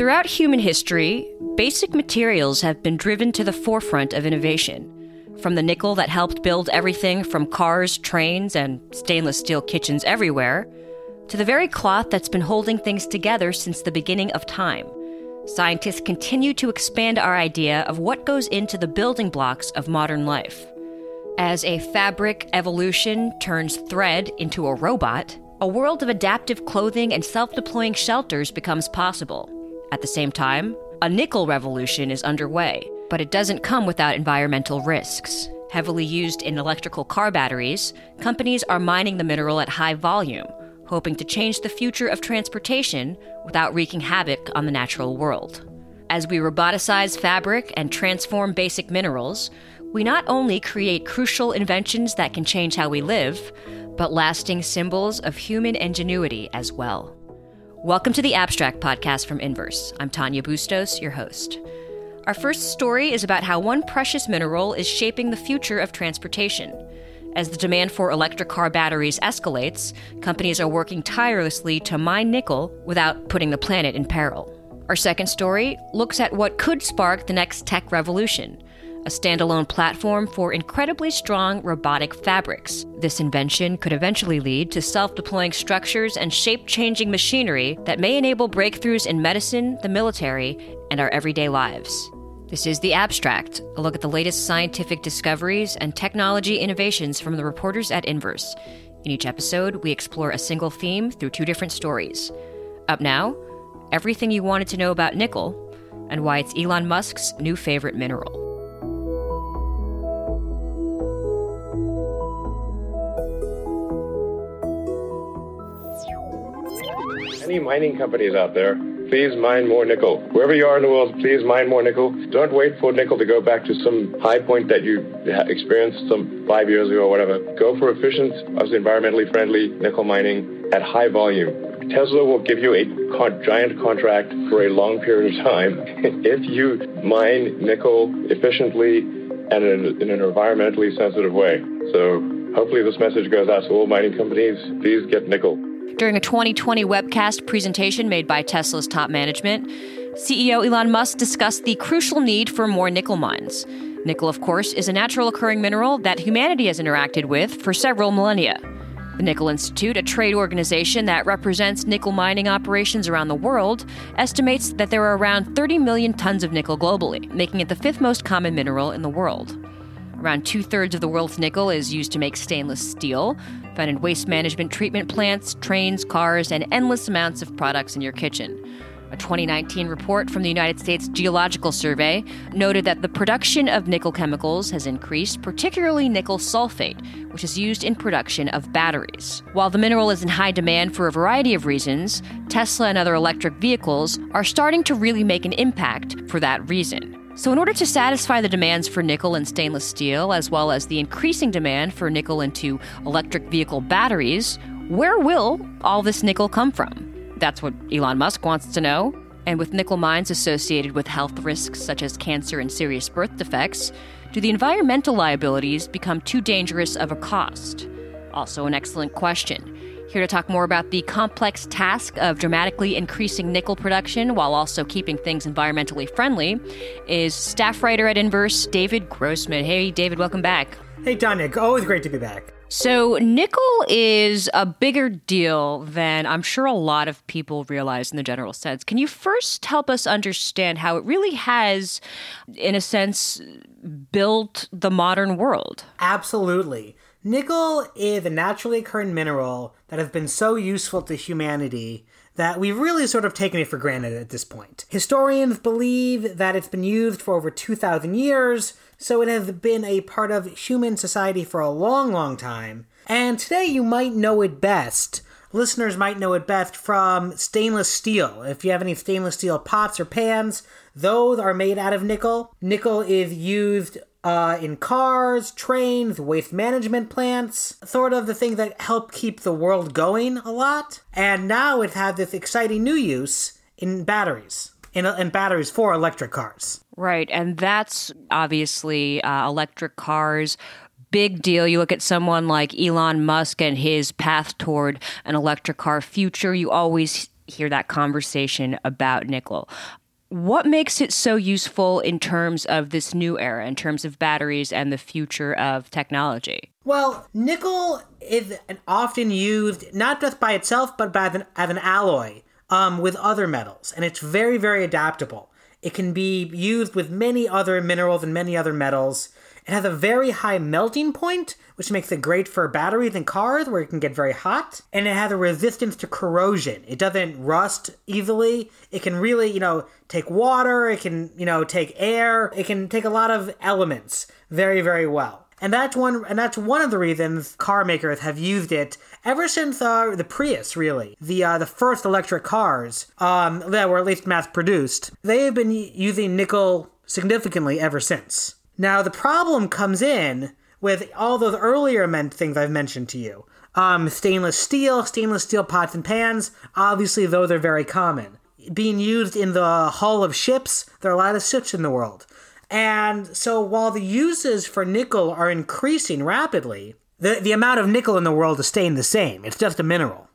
Throughout human history, basic materials have been driven to the forefront of innovation. From the nickel that helped build everything from cars, trains, and stainless steel kitchens everywhere, to the very cloth that's been holding things together since the beginning of time. Scientists continue to expand our idea of what goes into the building blocks of modern life. As a fabric evolution turns thread into a robot, a world of adaptive clothing and self deploying shelters becomes possible. At the same time, a nickel revolution is underway, but it doesn't come without environmental risks. Heavily used in electrical car batteries, companies are mining the mineral at high volume, hoping to change the future of transportation without wreaking havoc on the natural world. As we roboticize fabric and transform basic minerals, we not only create crucial inventions that can change how we live, but lasting symbols of human ingenuity as well. Welcome to the Abstract Podcast from Inverse. I'm Tanya Bustos, your host. Our first story is about how one precious mineral is shaping the future of transportation. As the demand for electric car batteries escalates, companies are working tirelessly to mine nickel without putting the planet in peril. Our second story looks at what could spark the next tech revolution a standalone platform for incredibly strong robotic fabrics. This invention could eventually lead to self deploying structures and shape changing machinery that may enable breakthroughs in medicine, the military, and our everyday lives. This is The Abstract, a look at the latest scientific discoveries and technology innovations from the reporters at Inverse. In each episode, we explore a single theme through two different stories. Up now, everything you wanted to know about nickel and why it's Elon Musk's new favorite mineral. Any mining companies out there please mine more nickel. Wherever you are in the world, please mine more nickel. Don't wait for nickel to go back to some high point that you experienced some five years ago or whatever. Go for efficient, environmentally friendly nickel mining at high volume. Tesla will give you a con- giant contract for a long period of time if you mine nickel efficiently and in, in an environmentally sensitive way. So hopefully this message goes out to all mining companies. Please get nickel. During a 2020 webcast presentation made by Tesla's top management, CEO Elon Musk discussed the crucial need for more nickel mines. Nickel, of course, is a natural occurring mineral that humanity has interacted with for several millennia. The Nickel Institute, a trade organization that represents nickel mining operations around the world, estimates that there are around 30 million tons of nickel globally, making it the fifth most common mineral in the world. Around two thirds of the world's nickel is used to make stainless steel, found in waste management treatment plants, trains, cars, and endless amounts of products in your kitchen. A 2019 report from the United States Geological Survey noted that the production of nickel chemicals has increased, particularly nickel sulfate, which is used in production of batteries. While the mineral is in high demand for a variety of reasons, Tesla and other electric vehicles are starting to really make an impact for that reason. So, in order to satisfy the demands for nickel and stainless steel, as well as the increasing demand for nickel into electric vehicle batteries, where will all this nickel come from? That's what Elon Musk wants to know. And with nickel mines associated with health risks such as cancer and serious birth defects, do the environmental liabilities become too dangerous of a cost? Also, an excellent question. Here to talk more about the complex task of dramatically increasing nickel production while also keeping things environmentally friendly is staff writer at Inverse, David Grossman. Hey, David, welcome back. Hey, Tanya. Always great to be back. So, nickel is a bigger deal than I'm sure a lot of people realize in the general sense. Can you first help us understand how it really has, in a sense, built the modern world? Absolutely. Nickel is a naturally occurring mineral that has been so useful to humanity that we've really sort of taken it for granted at this point. Historians believe that it's been used for over 2,000 years, so it has been a part of human society for a long, long time. And today you might know it best. Listeners might know it best from stainless steel. If you have any stainless steel pots or pans, those are made out of nickel. Nickel is used uh, in cars, trains, waste management plants, sort of the things that help keep the world going a lot. And now it has this exciting new use in batteries, in, in batteries for electric cars. Right, and that's obviously uh, electric cars big deal. You look at someone like Elon Musk and his path toward an electric car future, you always hear that conversation about nickel. What makes it so useful in terms of this new era, in terms of batteries and the future of technology? Well, nickel is often used not just by itself, but by an, as an alloy um, with other metals, and it's very, very adaptable. It can be used with many other minerals and many other metals. It has a very high melting point, which makes it great for batteries and cars where it can get very hot. And it has a resistance to corrosion. It doesn't rust easily. It can really, you know, take water, it can, you know, take air, it can take a lot of elements very, very well. And that's one and that's one of the reasons car makers have used it ever since uh, the Prius, really, the uh, the first electric cars um, that were at least mass produced. They have been using nickel significantly ever since. Now, the problem comes in with all those earlier men- things I've mentioned to you. Um, stainless steel, stainless steel pots and pans, obviously, those are very common. Being used in the hull of ships, there are a lot of ships in the world. And so while the uses for nickel are increasing rapidly, the, the amount of nickel in the world is staying the same. It's just a mineral.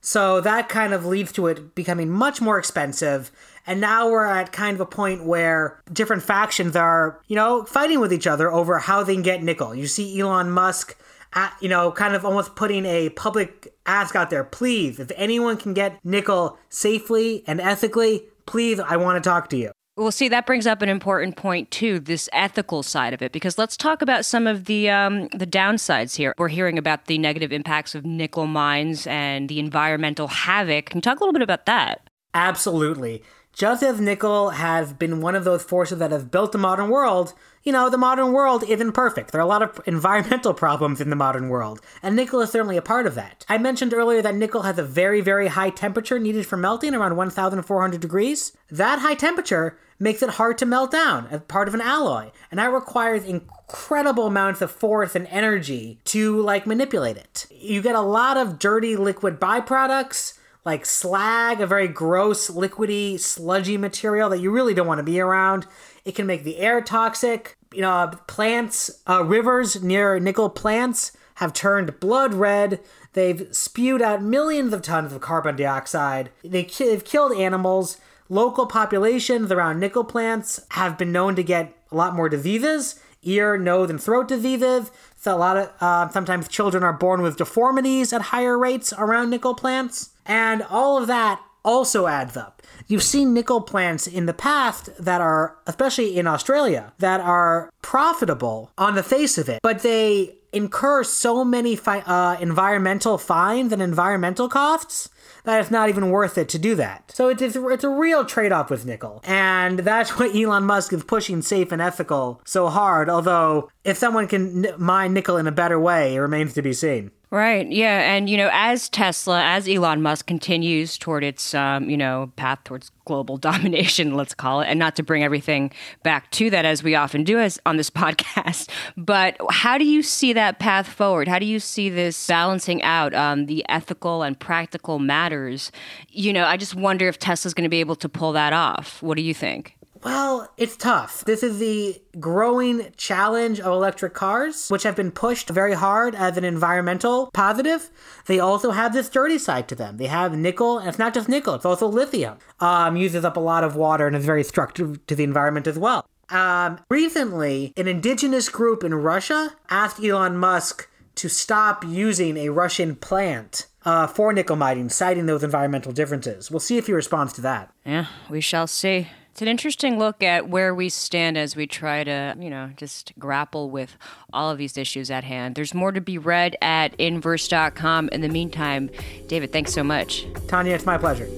So that kind of leads to it becoming much more expensive. And now we're at kind of a point where different factions are, you know, fighting with each other over how they can get nickel. You see Elon Musk, at, you know, kind of almost putting a public ask out there please, if anyone can get nickel safely and ethically, please, I want to talk to you. Well, see, that brings up an important point too, this ethical side of it, because let's talk about some of the um, the downsides here. We're hearing about the negative impacts of nickel mines and the environmental havoc. Can you talk a little bit about that? Absolutely. Just as nickel has been one of those forces that have built the modern world, you know, the modern world isn't perfect. There are a lot of environmental problems in the modern world, and nickel is certainly a part of that. I mentioned earlier that nickel has a very, very high temperature needed for melting, around 1,400 degrees. That high temperature makes it hard to melt down as part of an alloy, and that requires incredible amounts of force and energy to, like, manipulate it. You get a lot of dirty liquid byproducts like slag, a very gross, liquidy, sludgy material that you really don't want to be around. It can make the air toxic. You know, plants, uh, rivers near nickel plants have turned blood red. They've spewed out millions of tons of carbon dioxide. They, they've killed animals. Local populations around nickel plants have been known to get a lot more diseases, ear, nose, and throat diseases. So a lot of uh, sometimes children are born with deformities at higher rates around nickel plants. And all of that also adds up. You've seen nickel plants in the past that are, especially in Australia, that are profitable on the face of it, but they incur so many fi- uh, environmental fines and environmental costs that it's not even worth it to do that. So it's, it's a real trade off with nickel. And that's why Elon Musk is pushing safe and ethical so hard, although if someone can mine nickel in a better way, it remains to be seen. Right. Yeah. And, you know, as Tesla, as Elon Musk continues toward its, um, you know, path towards global domination, let's call it, and not to bring everything back to that as we often do as on this podcast, but how do you see that path forward? How do you see this balancing out um, the ethical and practical matters? You know, I just wonder if Tesla's going to be able to pull that off. What do you think? Well, it's tough. This is the growing challenge of electric cars, which have been pushed very hard as an environmental positive. They also have this dirty side to them. They have nickel, and it's not just nickel, it's also lithium. Um, uses up a lot of water and is very destructive to the environment as well. Um, recently, an indigenous group in Russia asked Elon Musk to stop using a Russian plant uh, for nickel mining, citing those environmental differences. We'll see if he responds to that. Yeah, we shall see. It's an interesting look at where we stand as we try to, you know, just grapple with all of these issues at hand. There's more to be read at inverse.com. In the meantime, David, thanks so much. Tanya, it's my pleasure.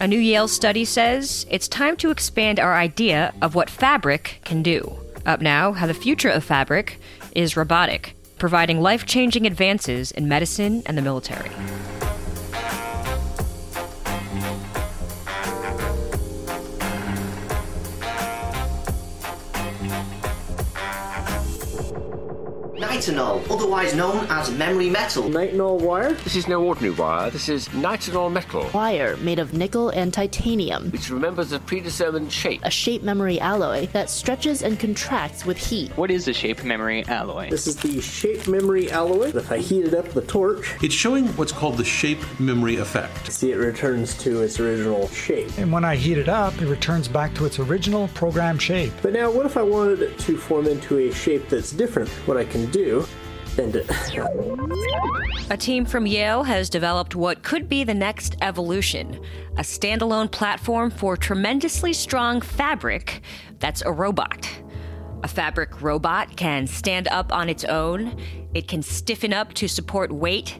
A new Yale study says it's time to expand our idea of what fabric can do. Up now, how the future of fabric is robotic providing life changing advances in medicine and the military. Nitinol, otherwise known as memory metal. Nitinol wire? This is no ordinary wire. This is nitinol metal. Wire made of nickel and titanium. Which remembers a predetermined shape. A shape memory alloy that stretches and contracts with heat. What is a shape memory alloy? This is the shape memory alloy. If I heat it up the torch, it's showing what's called the shape memory effect. See, it returns to its original shape. And when I heat it up, it returns back to its original program shape. But now, what if I wanted it to form into a shape that's different? What I can do bend it. Uh, a team from Yale has developed what could be the next evolution a standalone platform for tremendously strong fabric that's a robot. A fabric robot can stand up on its own, it can stiffen up to support weight,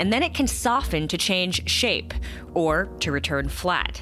and then it can soften to change shape or to return flat.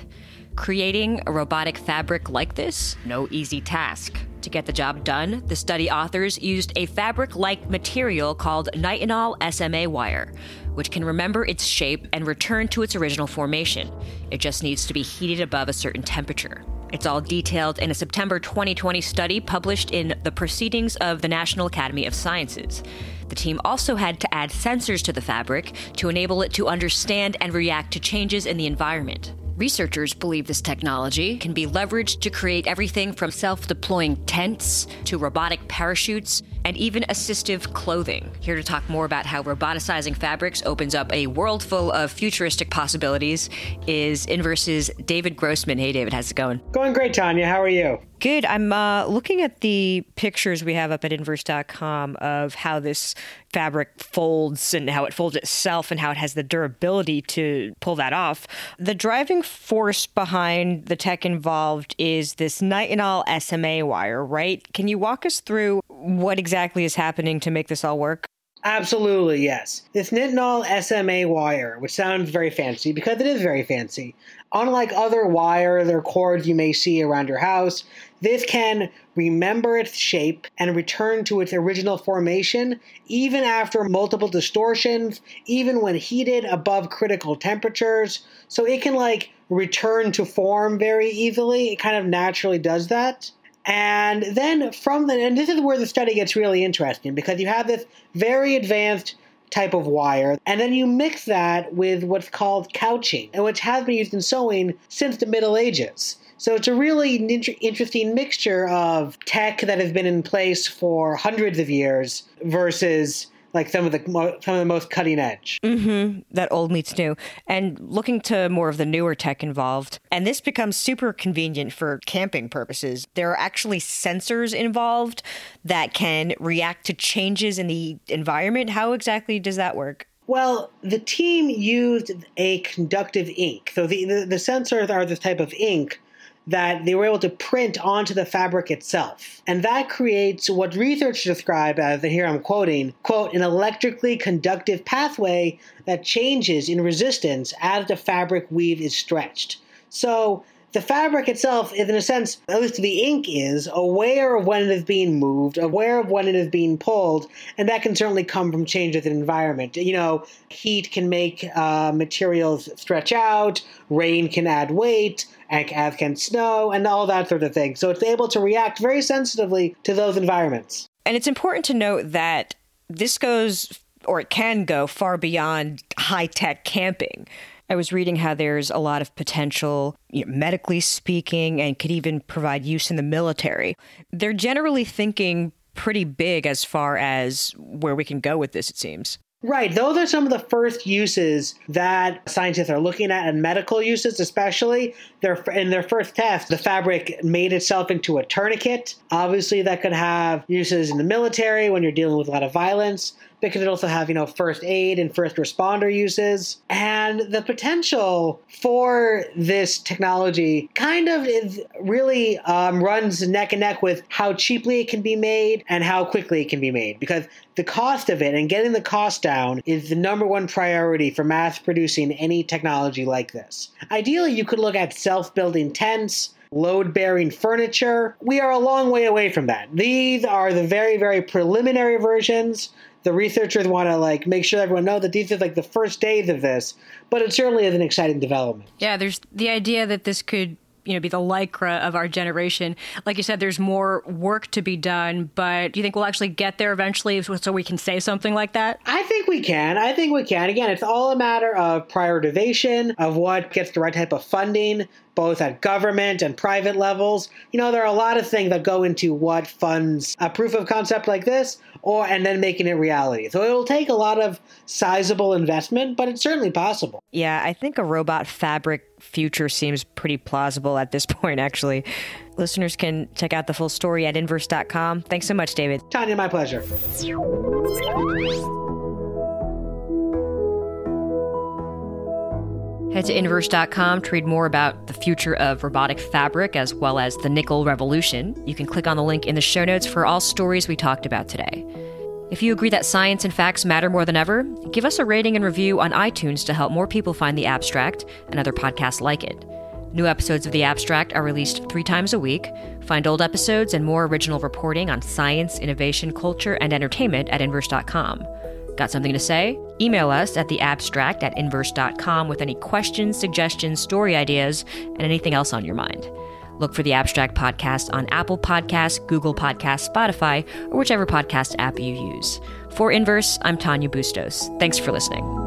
Creating a robotic fabric like this, no easy task. To get the job done, the study authors used a fabric like material called nitinol SMA wire, which can remember its shape and return to its original formation. It just needs to be heated above a certain temperature. It's all detailed in a September 2020 study published in the Proceedings of the National Academy of Sciences. The team also had to add sensors to the fabric to enable it to understand and react to changes in the environment. Researchers believe this technology can be leveraged to create everything from self deploying tents to robotic parachutes and even assistive clothing. Here to talk more about how roboticizing fabrics opens up a world full of futuristic possibilities is Inverse's David Grossman. Hey, David, how's it going? Going great, Tanya. How are you? Good. I'm uh, looking at the pictures we have up at inverse.com of how this fabric folds and how it folds itself and how it has the durability to pull that off. The driving force behind the tech involved is this nitinol SMA wire, right? Can you walk us through what exactly is happening to make this all work? Absolutely, yes. This nitinol SMA wire, which sounds very fancy because it is very fancy, unlike other wires or cords you may see around your house, this can remember its shape and return to its original formation even after multiple distortions, even when heated above critical temperatures. So it can like return to form very easily. It kind of naturally does that. And then from the, and this is where the study gets really interesting because you have this very advanced type of wire, and then you mix that with what's called couching, and which has been used in sewing since the Middle Ages. So it's a really interesting mixture of tech that has been in place for hundreds of years versus like some of the some of the most cutting edge. Mm-hmm. That old meets new, and looking to more of the newer tech involved. And this becomes super convenient for camping purposes. There are actually sensors involved that can react to changes in the environment. How exactly does that work? Well, the team used a conductive ink. So the, the, the sensors are this type of ink that they were able to print onto the fabric itself. And that creates what researchers describe as, and here I'm quoting, quote, an electrically conductive pathway that changes in resistance as the fabric weave is stretched. So the fabric itself is, in a sense, at least the ink is, aware of when it is being moved, aware of when it is being pulled, and that can certainly come from changes in environment. You know, heat can make uh, materials stretch out, rain can add weight, as can snow, and all that sort of thing. So it's able to react very sensitively to those environments. And it's important to note that this goes, or it can go, far beyond high tech camping. I was reading how there's a lot of potential, you know, medically speaking, and could even provide use in the military. They're generally thinking pretty big as far as where we can go with this, it seems. Right. Those are some of the first uses that scientists are looking at, and medical uses especially. In their first test, the fabric made itself into a tourniquet. Obviously, that could have uses in the military when you're dealing with a lot of violence. Because it also have, you know, first aid and first responder uses. And the potential for this technology kind of is really um, runs neck and neck with how cheaply it can be made and how quickly it can be made. Because the cost of it and getting the cost down is the number one priority for mass producing any technology like this. Ideally, you could look at self building tents load bearing furniture. We are a long way away from that. These are the very, very preliminary versions the researchers want to like make sure everyone know that these are like the first days of this, but it certainly is an exciting development. Yeah, there's the idea that this could you know, be the lycra of our generation. Like you said, there's more work to be done, but do you think we'll actually get there eventually so we can say something like that? I think we can. I think we can. Again, it's all a matter of prioritization of what gets the right type of funding, both at government and private levels. You know, there are a lot of things that go into what funds a proof of concept like this or and then making it reality. So it'll take a lot of sizable investment, but it's certainly possible. Yeah, I think a robot fabric future seems pretty plausible at this point actually. Listeners can check out the full story at inverse.com. Thanks so much, David. Tanya, my pleasure. Head to inverse.com to read more about the future of robotic fabric as well as the nickel revolution. You can click on the link in the show notes for all stories we talked about today. If you agree that science and facts matter more than ever, give us a rating and review on iTunes to help more people find the abstract and other podcasts like it. New episodes of The Abstract are released three times a week. Find old episodes and more original reporting on science, innovation, culture, and entertainment at inverse.com. Got something to say? Email us at theabstract at inverse.com with any questions, suggestions, story ideas, and anything else on your mind. Look for the Abstract Podcast on Apple Podcasts, Google Podcasts, Spotify, or whichever podcast app you use. For Inverse, I'm Tanya Bustos. Thanks for listening.